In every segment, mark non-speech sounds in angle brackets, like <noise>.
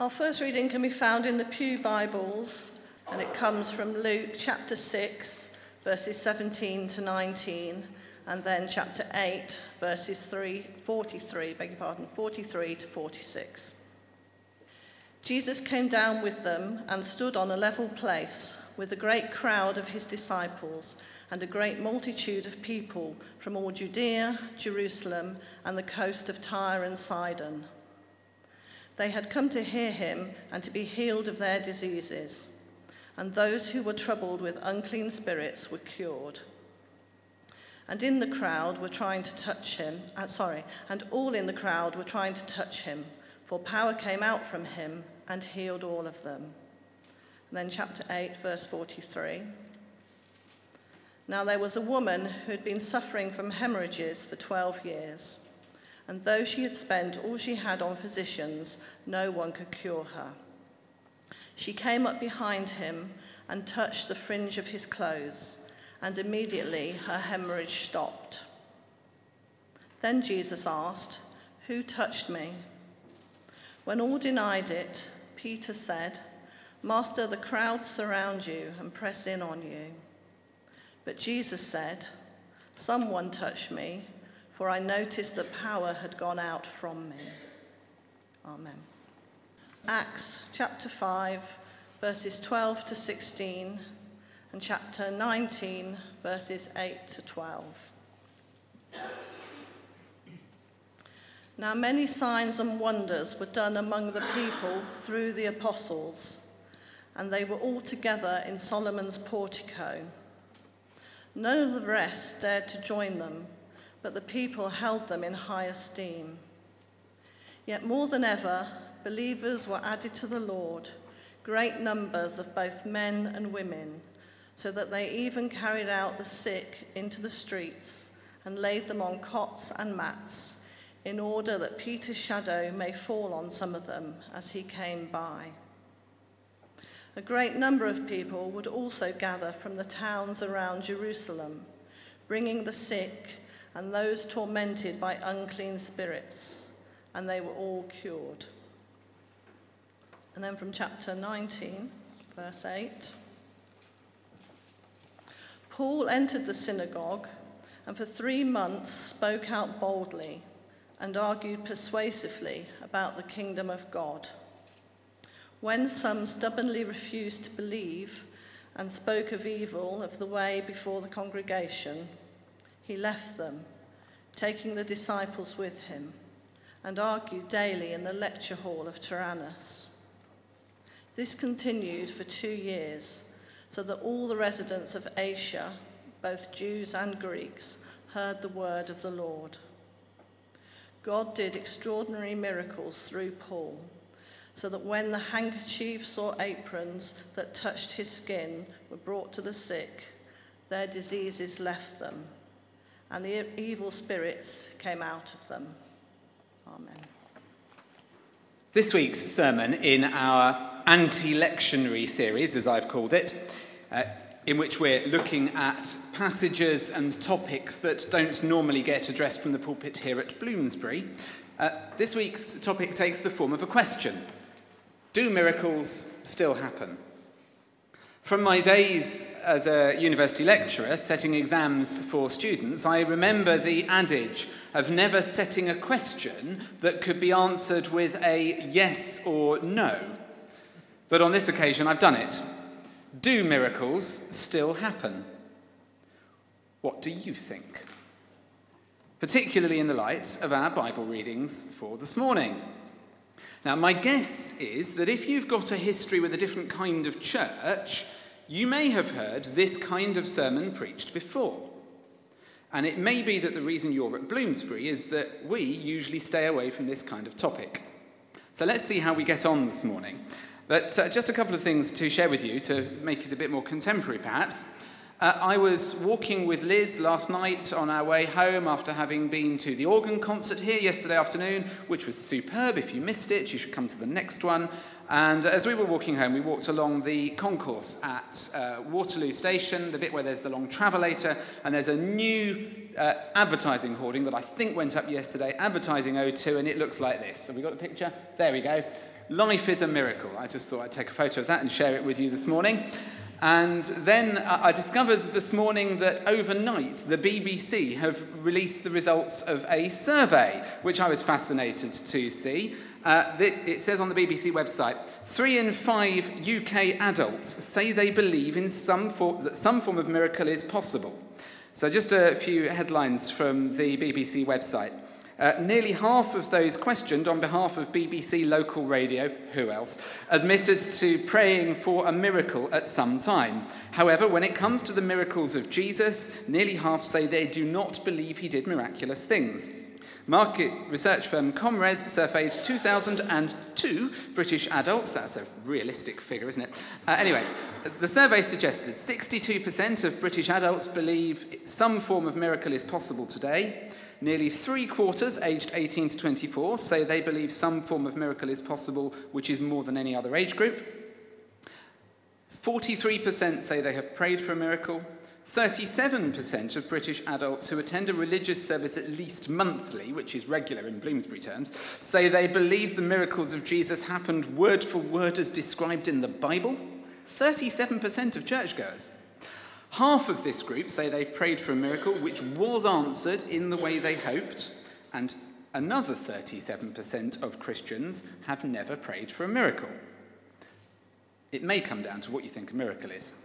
Our first reading can be found in the Pew Bibles, and it comes from Luke chapter 6, verses 17 to 19, and then chapter 8, verses 3, 43, beg your pardon, 43 to 46. Jesus came down with them and stood on a level place with a great crowd of his disciples and a great multitude of people from all Judea, Jerusalem, and the coast of Tyre and Sidon. They had come to hear him and to be healed of their diseases, and those who were troubled with unclean spirits were cured. And in the crowd were trying to touch him, uh, sorry, and all in the crowd were trying to touch him, for power came out from him and healed all of them. And then, chapter 8, verse 43. Now there was a woman who had been suffering from hemorrhages for 12 years, and though she had spent all she had on physicians, no one could cure her. She came up behind him and touched the fringe of his clothes, and immediately her hemorrhage stopped. Then Jesus asked, Who touched me? When all denied it, Peter said, Master, the crowds surround you and press in on you. But Jesus said, Someone touched me, for I noticed that power had gone out from me. Amen. Acts chapter 5, verses 12 to 16, and chapter 19, verses 8 to 12. Now, many signs and wonders were done among the people through the apostles, and they were all together in Solomon's portico. None of the rest dared to join them, but the people held them in high esteem. Yet more than ever, believers were added to the Lord, great numbers of both men and women, so that they even carried out the sick into the streets and laid them on cots and mats, in order that Peter's shadow may fall on some of them as he came by. A great number of people would also gather from the towns around Jerusalem, bringing the sick and those tormented by unclean spirits, and they were all cured. And then from chapter 19, verse 8 Paul entered the synagogue and for three months spoke out boldly and argued persuasively about the kingdom of God. When some stubbornly refused to believe and spoke of evil of the way before the congregation, he left them, taking the disciples with him, and argued daily in the lecture hall of Tyrannus. This continued for two years, so that all the residents of Asia, both Jews and Greeks, heard the word of the Lord. God did extraordinary miracles through Paul so that when the handkerchiefs or aprons that touched his skin were brought to the sick, their diseases left them, and the evil spirits came out of them. Amen. This week's sermon in our anti lectionary series, as I've called it, uh, in which we're looking at passages and topics that don't normally get addressed from the pulpit here at Bloomsbury. Uh, this week's topic takes the form of a question do miracles still happen? From my days as a university lecturer setting exams for students, I remember the adage of never setting a question that could be answered with a yes or no. But on this occasion, I've done it. Do miracles still happen? What do you think? Particularly in the light of our Bible readings for this morning. Now, my guess is that if you've got a history with a different kind of church, you may have heard this kind of sermon preached before. And it may be that the reason you're at Bloomsbury is that we usually stay away from this kind of topic. So let's see how we get on this morning. But uh, just a couple of things to share with you to make it a bit more contemporary, perhaps. Uh, I was walking with Liz last night on our way home after having been to the organ concert here yesterday afternoon, which was superb. If you missed it, you should come to the next one. And as we were walking home, we walked along the concourse at uh, Waterloo Station, the bit where there's the long travelator, and there's a new uh, advertising hoarding that I think went up yesterday, advertising O2, and it looks like this. Have we got a picture? There we go. Life is a Miracle. I just thought I'd take a photo of that and share it with you this morning. And then I discovered this morning that overnight the BBC have released the results of a survey, which I was fascinated to see. Uh, it says on the BBC website three in five UK adults say they believe in some form, that some form of miracle is possible. So, just a few headlines from the BBC website. Uh, nearly half of those questioned on behalf of BBC local radio, who else, admitted to praying for a miracle at some time. However, when it comes to the miracles of Jesus, nearly half say they do not believe he did miraculous things. Market research firm ComRes surveyed 2,002 British adults. That's a realistic figure, isn't it? Uh, anyway, the survey suggested 62% of British adults believe some form of miracle is possible today. Nearly three quarters, aged 18 to 24, say they believe some form of miracle is possible, which is more than any other age group. 43% say they have prayed for a miracle. 37% of British adults who attend a religious service at least monthly, which is regular in Bloomsbury terms, say they believe the miracles of Jesus happened word for word as described in the Bible. 37% of churchgoers. Half of this group say they've prayed for a miracle which was answered in the way they hoped, and another 37% of Christians have never prayed for a miracle. It may come down to what you think a miracle is.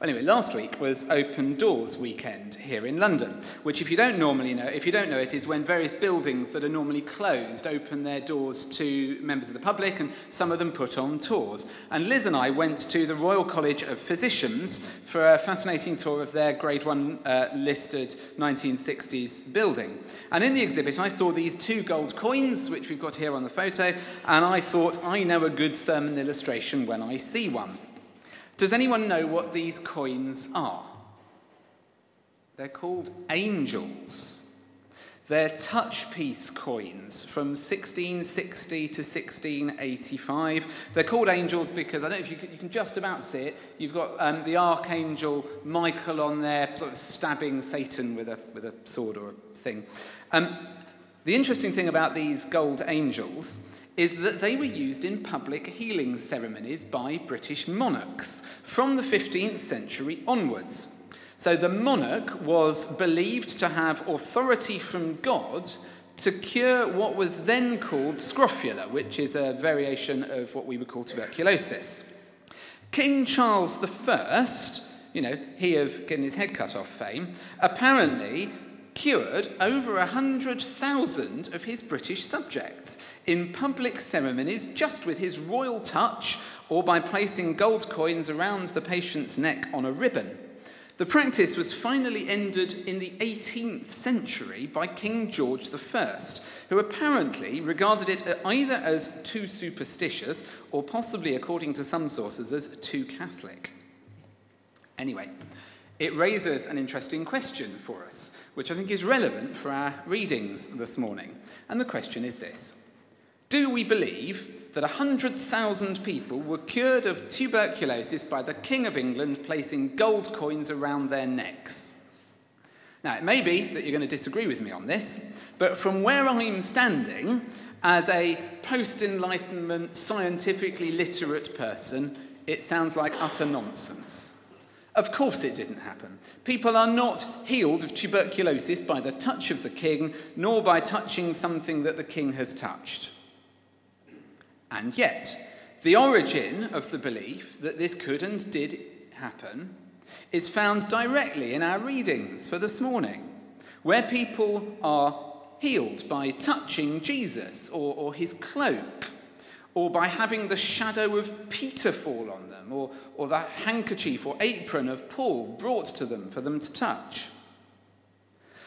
Anyway, last week was Open Doors weekend here in London, which, if you don't normally know, if you don't know it, is when various buildings that are normally closed open their doors to members of the public, and some of them put on tours. And Liz and I went to the Royal College of Physicians for a fascinating tour of their Grade One uh, listed 1960s building. And in the exhibit, I saw these two gold coins, which we've got here on the photo, and I thought I know a good sermon illustration when I see one. Does anyone know what these coins are? They're called angels. They're touch piece coins from 1660 to 1685. They're called angels because I don't know if you can, you can just about see it. You've got um, the archangel Michael on there, sort of stabbing Satan with a, with a sword or a thing. Um, the interesting thing about these gold angels is that they were used in public healing ceremonies by British monarchs from the 15th century onwards. So the monarch was believed to have authority from God to cure what was then called scrofula, which is a variation of what we would call tuberculosis. King Charles I, you know, he of getting his head cut off fame, apparently cured over 100,000 of his British subjects in public ceremonies just with his royal touch or by placing gold coins around the patient's neck on a ribbon. The practice was finally ended in the 18th century by King George I, who apparently regarded it either as too superstitious or possibly, according to some sources, as too Catholic. Anyway, it raises an interesting question for us which I think is relevant for our readings this morning. And the question is this Do we believe that 100,000 people were cured of tuberculosis by the King of England placing gold coins around their necks? Now, it may be that you're going to disagree with me on this, but from where I'm standing, as a post Enlightenment, scientifically literate person, it sounds like utter nonsense. Of course, it didn't happen. People are not healed of tuberculosis by the touch of the king, nor by touching something that the king has touched. And yet, the origin of the belief that this could and did happen is found directly in our readings for this morning, where people are healed by touching Jesus or, or his cloak or by having the shadow of Peter fall on them, or, or the handkerchief or apron of Paul brought to them for them to touch.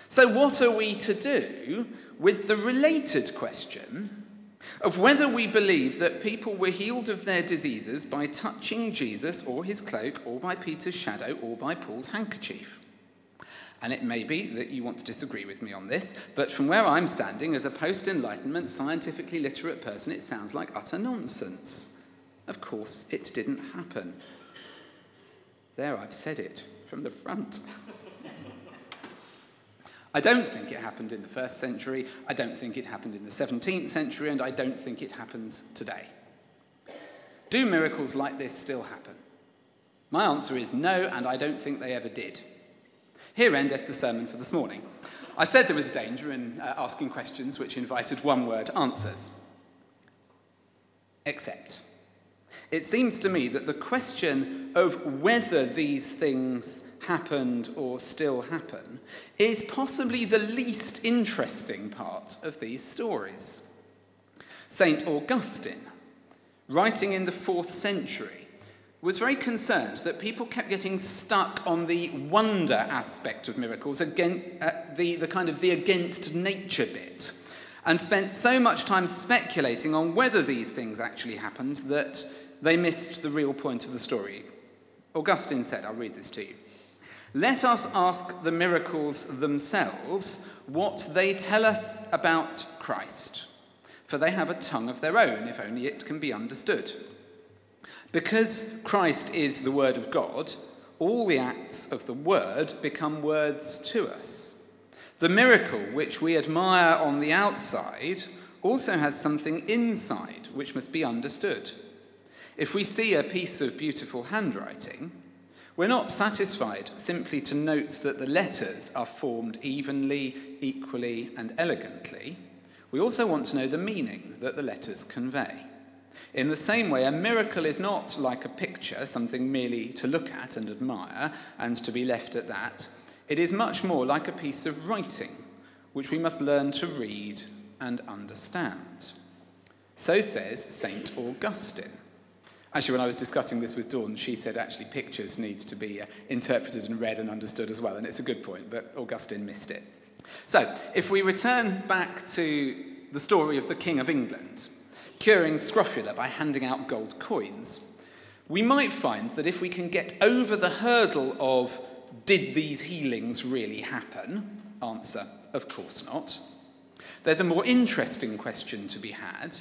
So, what are we to do with the related question of whether we believe that people were healed of their diseases by touching Jesus or his cloak, or by Peter's shadow, or by Paul's handkerchief? And it may be that you want to disagree with me on this, but from where I'm standing as a post Enlightenment, scientifically literate person, it sounds like utter nonsense. Of course, it didn't happen. There, I've said it from the front. I don't think it happened in the first century, I don't think it happened in the 17th century, and I don't think it happens today. Do miracles like this still happen? My answer is no, and I don't think they ever did. Here endeth the sermon for this morning. I said there was a danger in uh, asking questions which invited one word answers. Except. It seems to me that the question of whether these things happened or still happen is possibly the least interesting part of these stories. St. Augustine, writing in the fourth century, was very concerned that people kept getting stuck on the wonder aspect of miracles, again, uh, the, the kind of the against nature bit, and spent so much time speculating on whether these things actually happened that they missed the real point of the story. Augustine said, I'll read this to you. Let us ask the miracles themselves what they tell us about Christ, for they have a tongue of their own, if only it can be understood. Because Christ is the Word of God, all the acts of the Word become words to us. The miracle which we admire on the outside also has something inside which must be understood. If we see a piece of beautiful handwriting, we're not satisfied simply to note that the letters are formed evenly, equally, and elegantly. We also want to know the meaning that the letters convey. In the same way, a miracle is not like a picture, something merely to look at and admire, and to be left at that. It is much more like a piece of writing, which we must learn to read and understand. So says St. Augustine. Actually, when I was discussing this with Dawn, she said actually pictures need to be uh, interpreted and read and understood as well, and it's a good point, but Augustine missed it. So, if we return back to the story of the King of England, curing scrofula by handing out gold coins, we might find that if we can get over the hurdle of did these healings really happen? Answer, of course not. There's a more interesting question to be had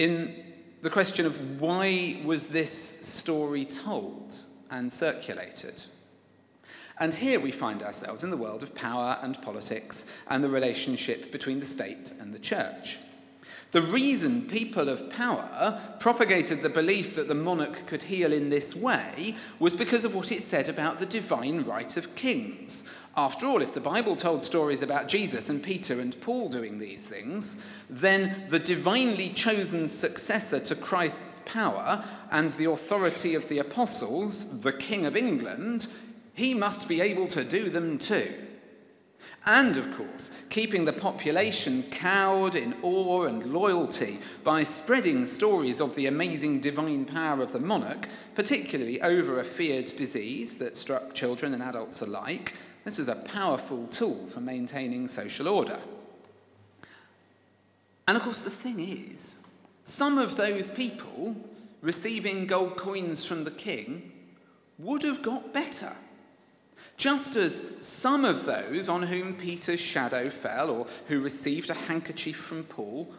in the question of why was this story told and circulated? And here we find ourselves in the world of power and politics and the relationship between the state and the church. The reason people of power propagated the belief that the monarch could heal in this way was because of what it said about the divine right of kings. After all, if the Bible told stories about Jesus and Peter and Paul doing these things, then the divinely chosen successor to Christ's power and the authority of the apostles, the King of England, he must be able to do them too. And, of course, keeping the population cowed in awe and loyalty by spreading stories of the amazing divine power of the monarch, particularly over a feared disease that struck children and adults alike. This was a powerful tool for maintaining social order. And of course, the thing is, some of those people receiving gold coins from the king would have got better. Just as some of those on whom Peter's shadow fell or who received a handkerchief from Paul,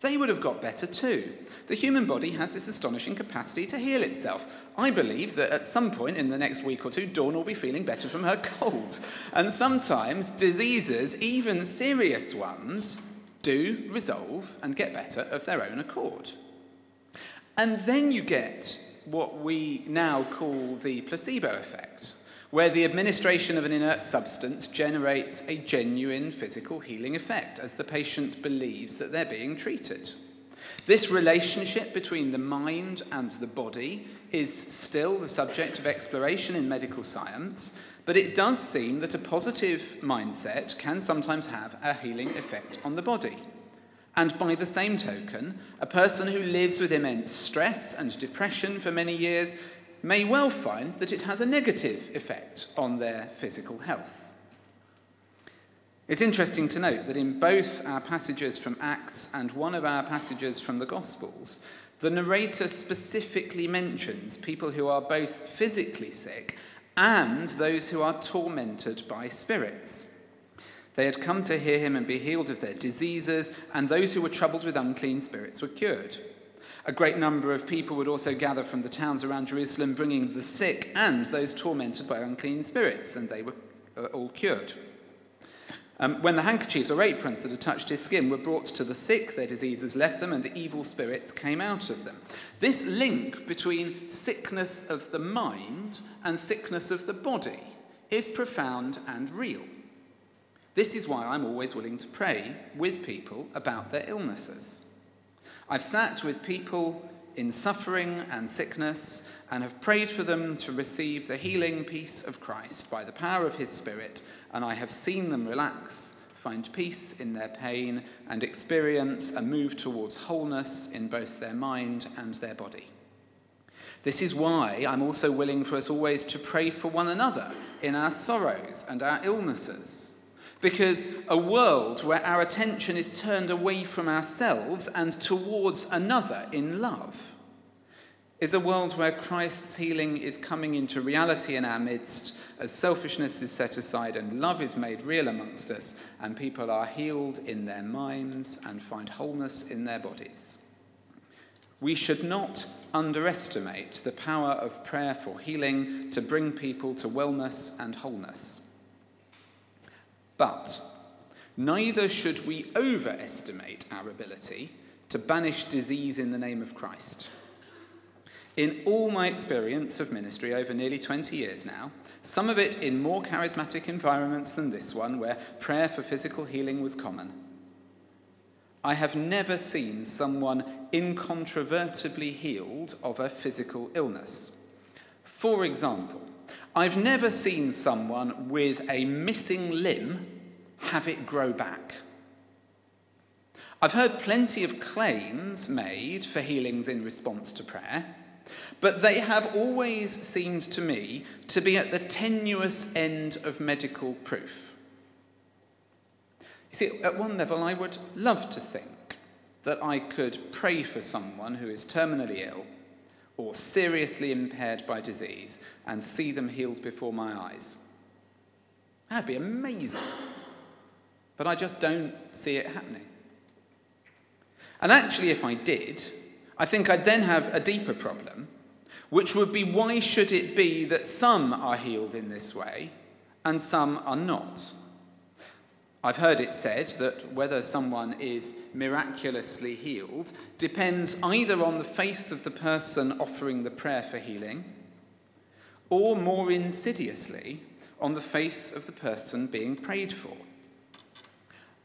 they would have got better too. The human body has this astonishing capacity to heal itself. I believe that at some point in the next week or two, Dawn will be feeling better from her cold. And sometimes diseases, even serious ones, do resolve and get better of their own accord. And then you get what we now call the placebo effect, where the administration of an inert substance generates a genuine physical healing effect as the patient believes that they're being treated. This relationship between the mind and the body is still the subject of exploration in medical science, but it does seem that a positive mindset can sometimes have a healing effect on the body. And by the same token, a person who lives with immense stress and depression for many years may well find that it has a negative effect on their physical health. It's interesting to note that in both our passages from Acts and one of our passages from the Gospels, the narrator specifically mentions people who are both physically sick and those who are tormented by spirits. They had come to hear him and be healed of their diseases, and those who were troubled with unclean spirits were cured. A great number of people would also gather from the towns around Jerusalem, bringing the sick and those tormented by unclean spirits, and they were uh, all cured. Um, when the handkerchiefs or aprons that had touched his skin were brought to the sick, their diseases left them, and the evil spirits came out of them. This link between sickness of the mind and sickness of the body is profound and real. This is why I'm always willing to pray with people about their illnesses. I've sat with people in suffering and sickness and have prayed for them to receive the healing peace of Christ by the power of his Spirit, and I have seen them relax, find peace in their pain, and experience a move towards wholeness in both their mind and their body. This is why I'm also willing for us always to pray for one another in our sorrows and our illnesses. Because a world where our attention is turned away from ourselves and towards another in love is a world where Christ's healing is coming into reality in our midst as selfishness is set aside and love is made real amongst us, and people are healed in their minds and find wholeness in their bodies. We should not underestimate the power of prayer for healing to bring people to wellness and wholeness. But neither should we overestimate our ability to banish disease in the name of Christ. In all my experience of ministry over nearly 20 years now, some of it in more charismatic environments than this one, where prayer for physical healing was common, I have never seen someone incontrovertibly healed of a physical illness. For example, I've never seen someone with a missing limb have it grow back. I've heard plenty of claims made for healings in response to prayer, but they have always seemed to me to be at the tenuous end of medical proof. You see, at one level, I would love to think that I could pray for someone who is terminally ill or seriously impaired by disease and see them healed before my eyes. That'd be amazing. But I just don't see it happening. And actually, if I did, I think I'd then have a deeper problem, which would be why should it be that some are healed in this way and some are not? I've heard it said that whether someone is miraculously healed depends either on the faith of the person offering the prayer for healing or more insidiously on the faith of the person being prayed for.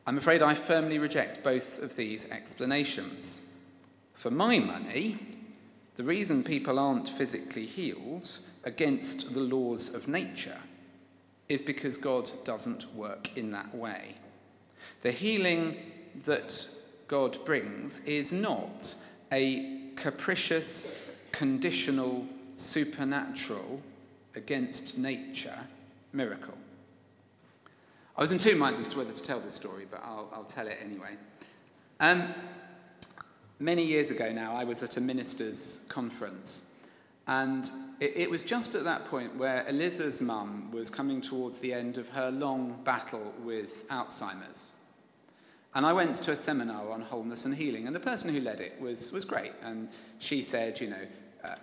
I'm afraid I firmly reject both of these explanations. For my money, the reason people aren't physically healed against the laws of nature is because God doesn't work in that way. The healing that God brings is not a capricious, conditional, supernatural, against nature miracle. I was in two minds as to whether to tell this story, but I'll, I'll tell it anyway. Um, many years ago now, I was at a minister's conference and it, it, was just at that point where Eliza's mum was coming towards the end of her long battle with Alzheimer's. And I went to a seminar on wholeness and healing, and the person who led it was, was great. And she said, you know, uh,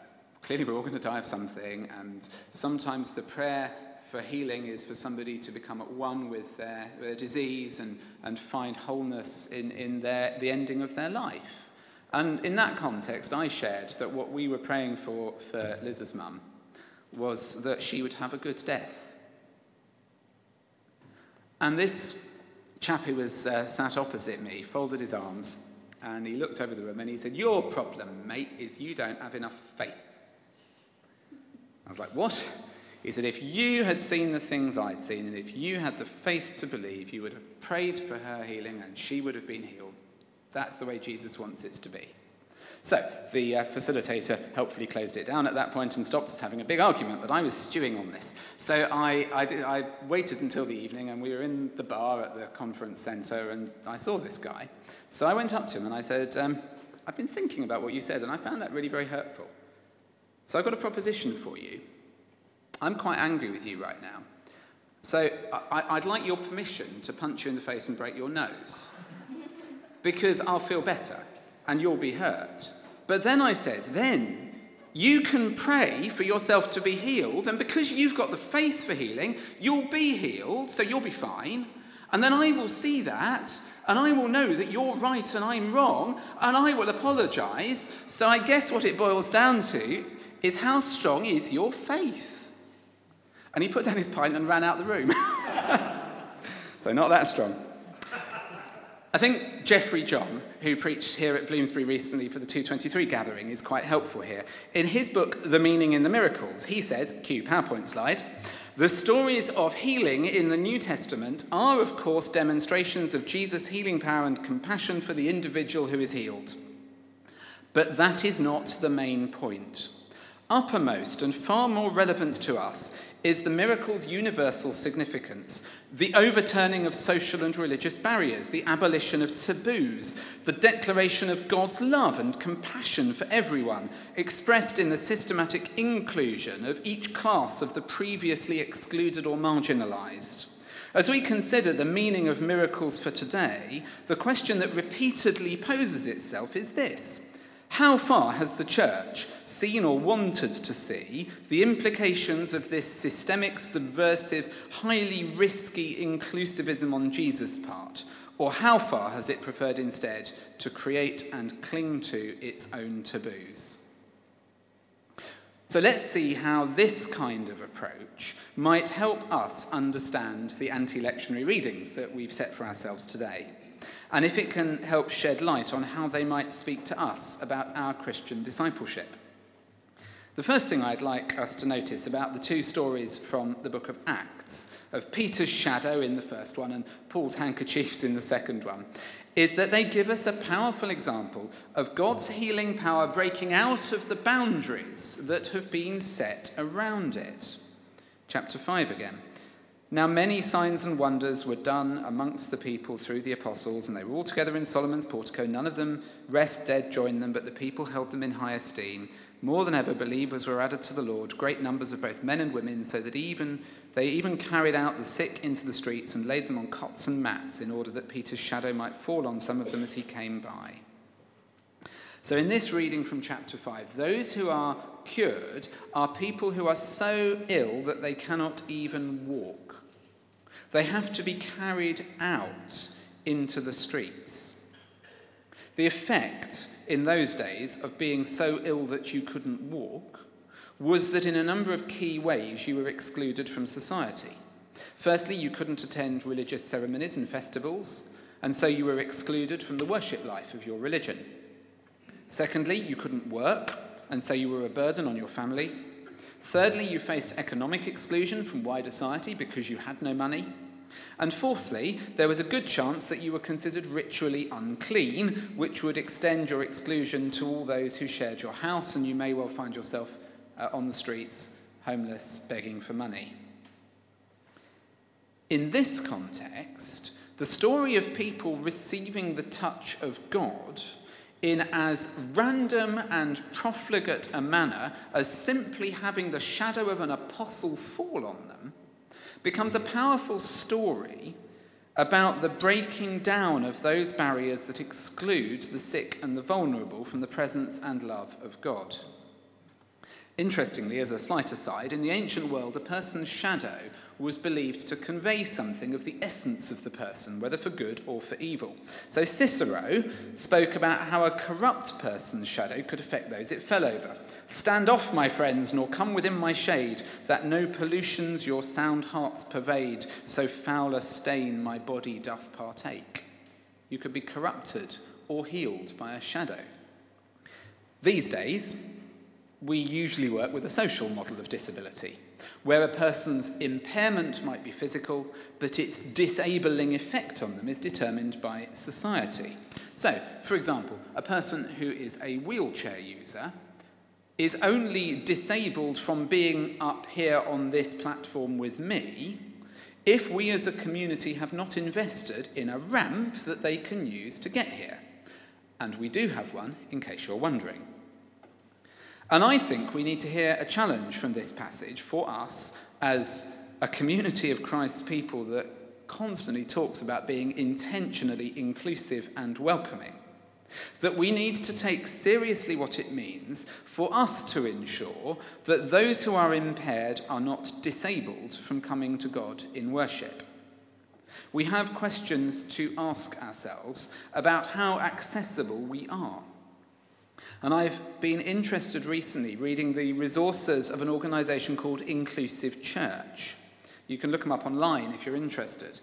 clearly we're all going to die of something, and sometimes the prayer for healing is for somebody to become at one with their, their disease and, and find wholeness in, in their, the ending of their life. And in that context, I shared that what we were praying for for Liz's mum was that she would have a good death. And this chap who was uh, sat opposite me folded his arms and he looked over the room and he said, Your problem, mate, is you don't have enough faith. I was like, What? He said, If you had seen the things I'd seen and if you had the faith to believe, you would have prayed for her healing and she would have been healed. That's the way Jesus wants it to be. So the uh, facilitator helpfully closed it down at that point and stopped us having a big argument, but I was stewing on this. So I, I, did, I waited until the evening, and we were in the bar at the conference centre, and I saw this guy. So I went up to him and I said, um, I've been thinking about what you said, and I found that really very hurtful. So I've got a proposition for you. I'm quite angry with you right now. So I, I'd like your permission to punch you in the face and break your nose because I'll feel better and you'll be hurt. But then I said, then you can pray for yourself to be healed, and because you've got the faith for healing, you'll be healed, so you'll be fine. And then I will see that, and I will know that you're right and I'm wrong, and I will apologize. So I guess what it boils down to is how strong is your faith? And he put down his pint and ran out the room. <laughs> so not that strong. I think Jeffrey John, who preached here at Bloomsbury recently for the 223 gathering, is quite helpful here. In his book, The Meaning in the Miracles, he says, cue PowerPoint slide, the stories of healing in the New Testament are, of course, demonstrations of Jesus' healing power and compassion for the individual who is healed. But that is not the main point. Uppermost and far more relevant to us is the miracle's universal significance, the overturning of social and religious barriers, the abolition of taboos, the declaration of God's love and compassion for everyone, expressed in the systematic inclusion of each class of the previously excluded or marginalized. As we consider the meaning of miracles for today, the question that repeatedly poses itself is this how far has the church seen or wanted to see the implications of this systemic, subversive, highly risky inclusivism on Jesus' part? Or how far has it preferred instead to create and cling to its own taboos? So let's see how this kind of approach might help us understand the anti lectionary readings that we've set for ourselves today and if it can help shed light on how they might speak to us about our Christian discipleship. The first thing I'd like us to notice about the two stories from the book of Acts, of Peter's shadow in the first one and Paul's handkerchiefs in the second one, is that they give us a powerful example of God's healing power breaking out of the boundaries that have been set around it. Chapter 5 again. Now, many signs and wonders were done amongst the people through the apostles, and they were all together in Solomon's portico. None of them, rest dead, joined them, but the people held them in high esteem. More than ever, believers were added to the Lord, great numbers of both men and women, so that even they even carried out the sick into the streets and laid them on cots and mats, in order that Peter's shadow might fall on some of them as he came by. So, in this reading from chapter 5, those who are cured are people who are so ill that they cannot even walk. They have to be carried out into the streets. The effect in those days of being so ill that you couldn't walk was that in a number of key ways you were excluded from society. Firstly, you couldn't attend religious ceremonies and festivals, and so you were excluded from the worship life of your religion. Secondly, you couldn't work, and so you were a burden on your family. Thirdly, you faced economic exclusion from wider society because you had no money. And fourthly, there was a good chance that you were considered ritually unclean, which would extend your exclusion to all those who shared your house, and you may well find yourself uh, on the streets, homeless, begging for money. In this context, the story of people receiving the touch of God in as random and profligate a manner as simply having the shadow of an apostle fall on them becomes a powerful story about the breaking down of those barriers that exclude the sick and the vulnerable from the presence and love of God. Interestingly, as a slight aside, in the ancient world, a person's shadow was believed to convey something of the essence of the person, whether for good or for evil. So Cicero spoke about how a corrupt person's shadow could affect those it fell over. Stand off, my friends, nor come within my shade, that no pollutions your sound hearts pervade, so foul a stain my body doth partake. You could be corrupted or healed by a shadow. These days, we usually work with a social model of disability, where a person's impairment might be physical, but its disabling effect on them is determined by society. So, for example, a person who is a wheelchair user is only disabled from being up here on this platform with me if we as a community have not invested in a ramp that they can use to get here. And we do have one, in case you're wondering. And I think we need to hear a challenge from this passage for us as a community of Christ's people that constantly talks about being intentionally inclusive and welcoming. That we need to take seriously what it means for us to ensure that those who are impaired are not disabled from coming to God in worship. we have questions to ask ourselves about how accessible we are. And I've been interested recently reading the resources of an organisation called Inclusive Church. You can look them up online if you're interested.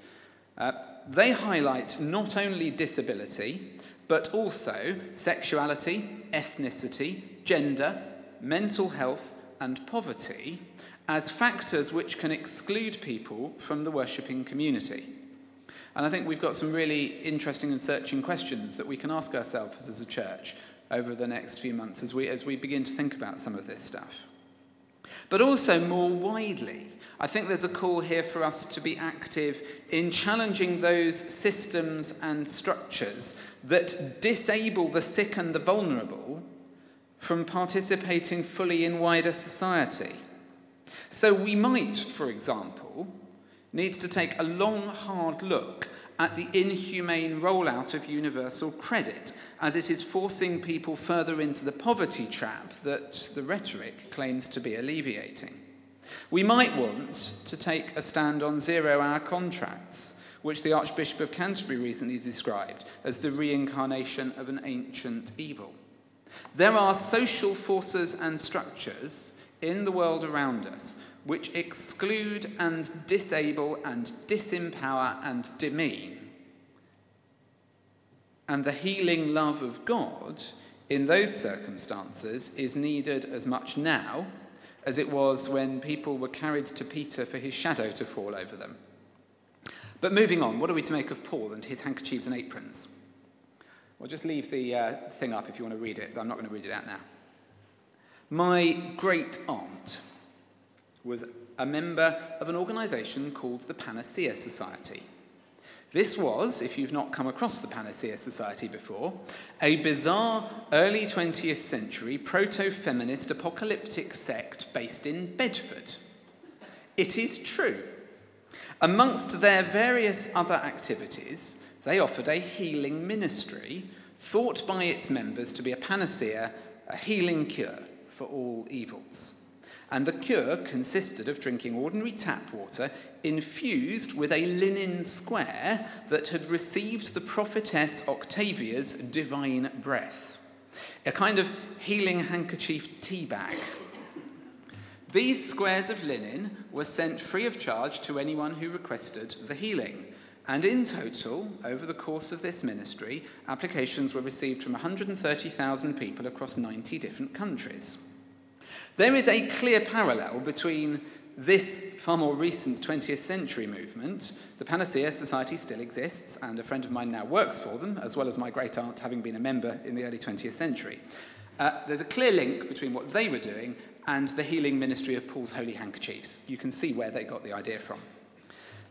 Uh, they highlight not only disability, but also sexuality, ethnicity, gender, mental health, and poverty as factors which can exclude people from the worshipping community. And I think we've got some really interesting and searching questions that we can ask ourselves as a church over the next few months as we, as we begin to think about some of this stuff. But also more widely, I think there's a call here for us to be active in challenging those systems and structures that disable the sick and the vulnerable from participating fully in wider society. So we might, for example, need to take a long, hard look at the inhumane rollout of universal credit as it is forcing people further into the poverty trap that the rhetoric claims to be alleviating. We might want to take a stand on zero hour contracts, which the Archbishop of Canterbury recently described as the reincarnation of an ancient evil. There are social forces and structures in the world around us which exclude and disable and disempower and demean and the healing love of God in those circumstances is needed as much now as it was when people were carried to Peter for his shadow to fall over them. But moving on, what are we to make of Paul and his handkerchiefs and aprons? Well, just leave the uh, thing up if you want to read it, but I'm not going to read it out now. My great aunt was a member of an organisation called the Panacea Society. This was, if you've not come across the Panacea Society before, a bizarre early 20th century proto feminist apocalyptic sect based in Bedford. It is true. Amongst their various other activities, they offered a healing ministry thought by its members to be a panacea, a healing cure for all evils and the cure consisted of drinking ordinary tap water infused with a linen square that had received the prophetess Octavia's divine breath, a kind of healing handkerchief tea bag. These squares of linen were sent free of charge to anyone who requested the healing. And in total, over the course of this ministry, applications were received from 130,000 people across 90 different countries. There is a clear parallel between this far more recent 20th century movement. The Panacea Society still exists, and a friend of mine now works for them, as well as my great aunt having been a member in the early 20th century. Uh, there's a clear link between what they were doing and the healing ministry of Paul's holy handkerchiefs. You can see where they got the idea from.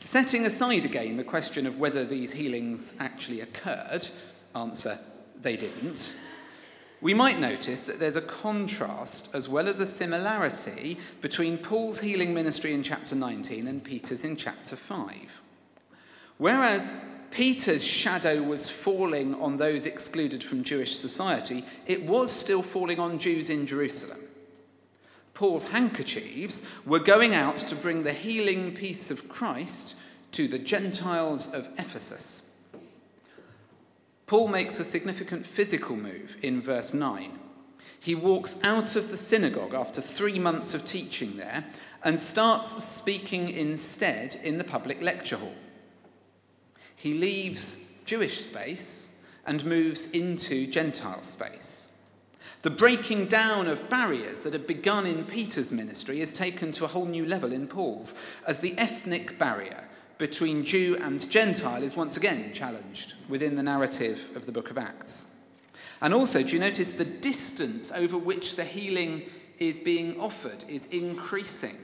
Setting aside again the question of whether these healings actually occurred, answer, they didn't we might notice that there's a contrast as well as a similarity between Paul's healing ministry in chapter 19 and Peter's in chapter 5. Whereas Peter's shadow was falling on those excluded from Jewish society, it was still falling on Jews in Jerusalem. Paul's handkerchiefs were going out to bring the healing peace of Christ to the Gentiles of Ephesus. Paul makes a significant physical move in verse 9. He walks out of the synagogue after three months of teaching there and starts speaking instead in the public lecture hall. He leaves Jewish space and moves into Gentile space. The breaking down of barriers that had begun in Peter's ministry is taken to a whole new level in Paul's, as the ethnic barrier between Jew and Gentile is once again challenged within the narrative of the book of Acts. And also, do you notice the distance over which the healing is being offered is increasing?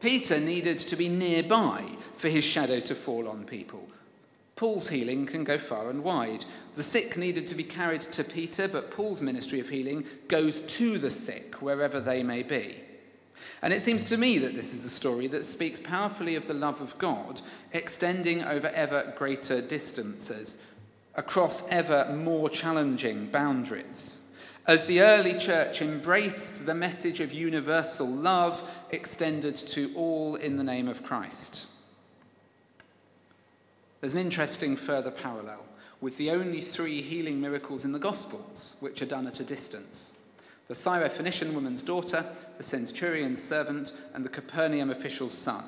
Peter needed to be nearby for his shadow to fall on people. Paul's healing can go far and wide. The sick needed to be carried to Peter, but Paul's ministry of healing goes to the sick wherever they may be. And it seems to me that this is a story that speaks powerfully of the love of God, extending over ever greater distances, across ever more challenging boundaries. As the early church embraced the message of universal love extended to all in the name of Christ. There's an interesting further parallel with the only three healing miracles in the Gospels, which are done at a distance the Syrophoenician woman's daughter, the centurion's servant, and the Capernaum official's son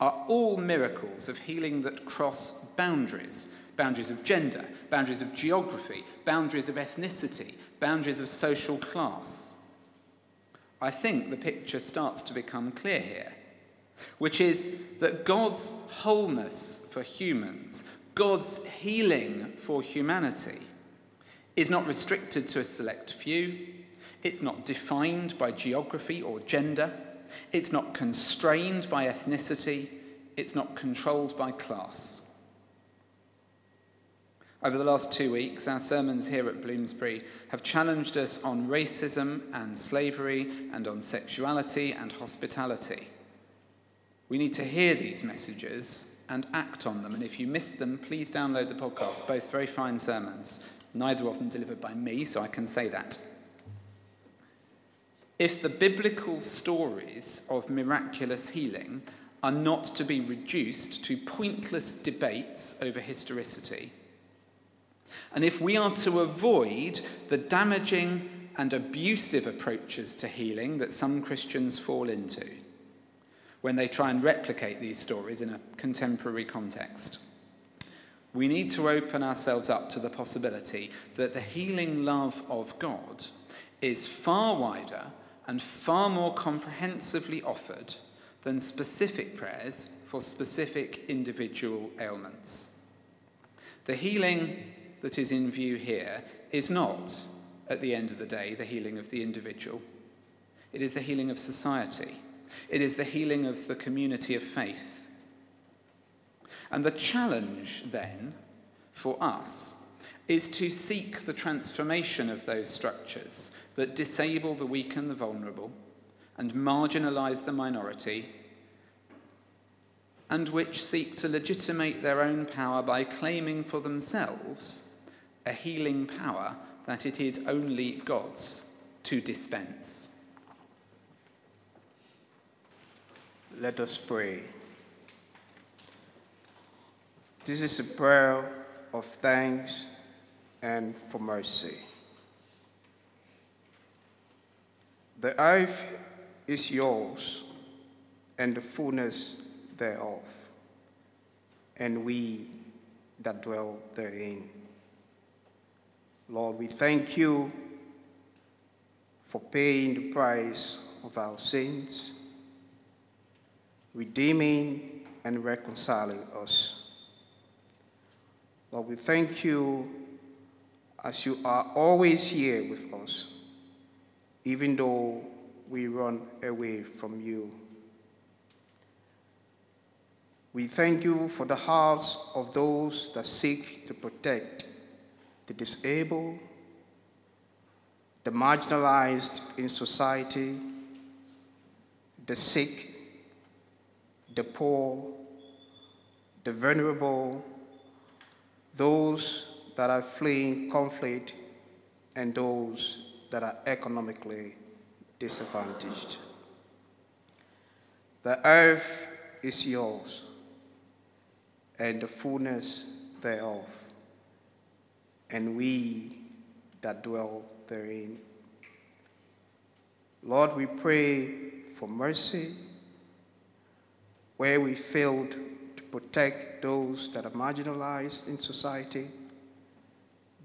are all miracles of healing that cross boundaries boundaries of gender, boundaries of geography, boundaries of ethnicity, boundaries of social class. I think the picture starts to become clear here, which is that God's wholeness for humans, God's healing for humanity, is not restricted to a select few, it's not defined by geography or gender, it's not constrained by ethnicity, it's not controlled by class. Over the last two weeks, our sermons here at Bloomsbury have challenged us on racism and slavery and on sexuality and hospitality. We need to hear these messages and act on them. And if you missed them, please download the podcast, both very fine sermons, neither of them delivered by me, so I can say that. If the biblical stories of miraculous healing are not to be reduced to pointless debates over historicity, and if we are to avoid the damaging and abusive approaches to healing that some Christians fall into when they try and replicate these stories in a contemporary context, we need to open ourselves up to the possibility that the healing love of God is far wider and far more comprehensively offered than specific prayers for specific individual ailments. The healing that is in view here is not, at the end of the day, the healing of the individual. It is the healing of society. It is the healing of the community of faith. And the challenge, then, for us is to seek the transformation of those structures that disable the weak and the vulnerable and marginalize the minority and which seek to legitimate their own power by claiming for themselves a healing power that it is only God's to dispense. Let us pray. This is a prayer of thanks and for mercy. The earth is yours and the fullness thereof, and we that dwell therein. Lord, we thank you for paying the price of our sins, redeeming and reconciling us. Lord, we thank you as you are always here with us, even though we run away from you. We thank you for the hearts of those that seek to protect the disabled, the marginalized in society, the sick, the poor, the vulnerable, those that are fleeing conflict, and those that are economically disadvantaged. The earth is yours, and the fullness thereof and we that dwell therein. Lord, we pray for mercy where we failed to protect those that are marginalized in society,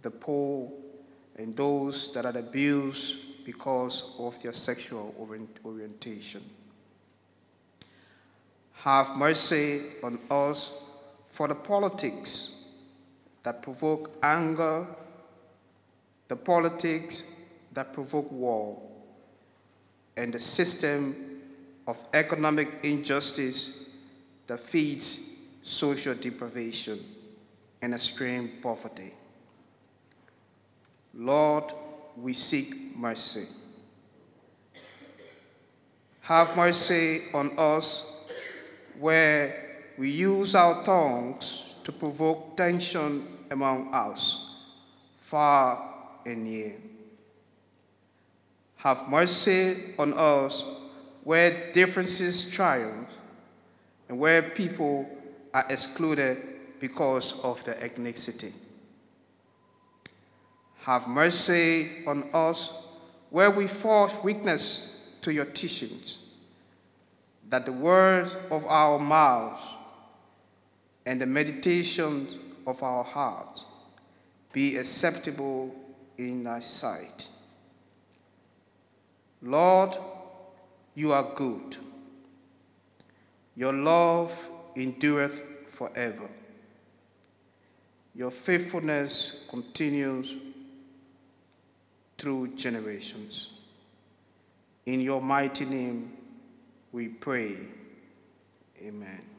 the poor, and those that are abused because of their sexual orientation. Have mercy on us for the politics that provoke anger, the politics that provoke war, and the system of economic injustice that feeds social deprivation and extreme poverty. Lord, we seek mercy. Have mercy on us where we use our tongues to provoke tension among us, far and near. Have mercy on us where differences triumph and where people are excluded because of their ethnicity. Have mercy on us where we fall weakness to your teachings, that the words of our mouths and the meditations of our hearts be acceptable in thy sight. Lord, you are good. Your love endureth forever. Your faithfulness continues through generations. In your mighty name we pray. Amen.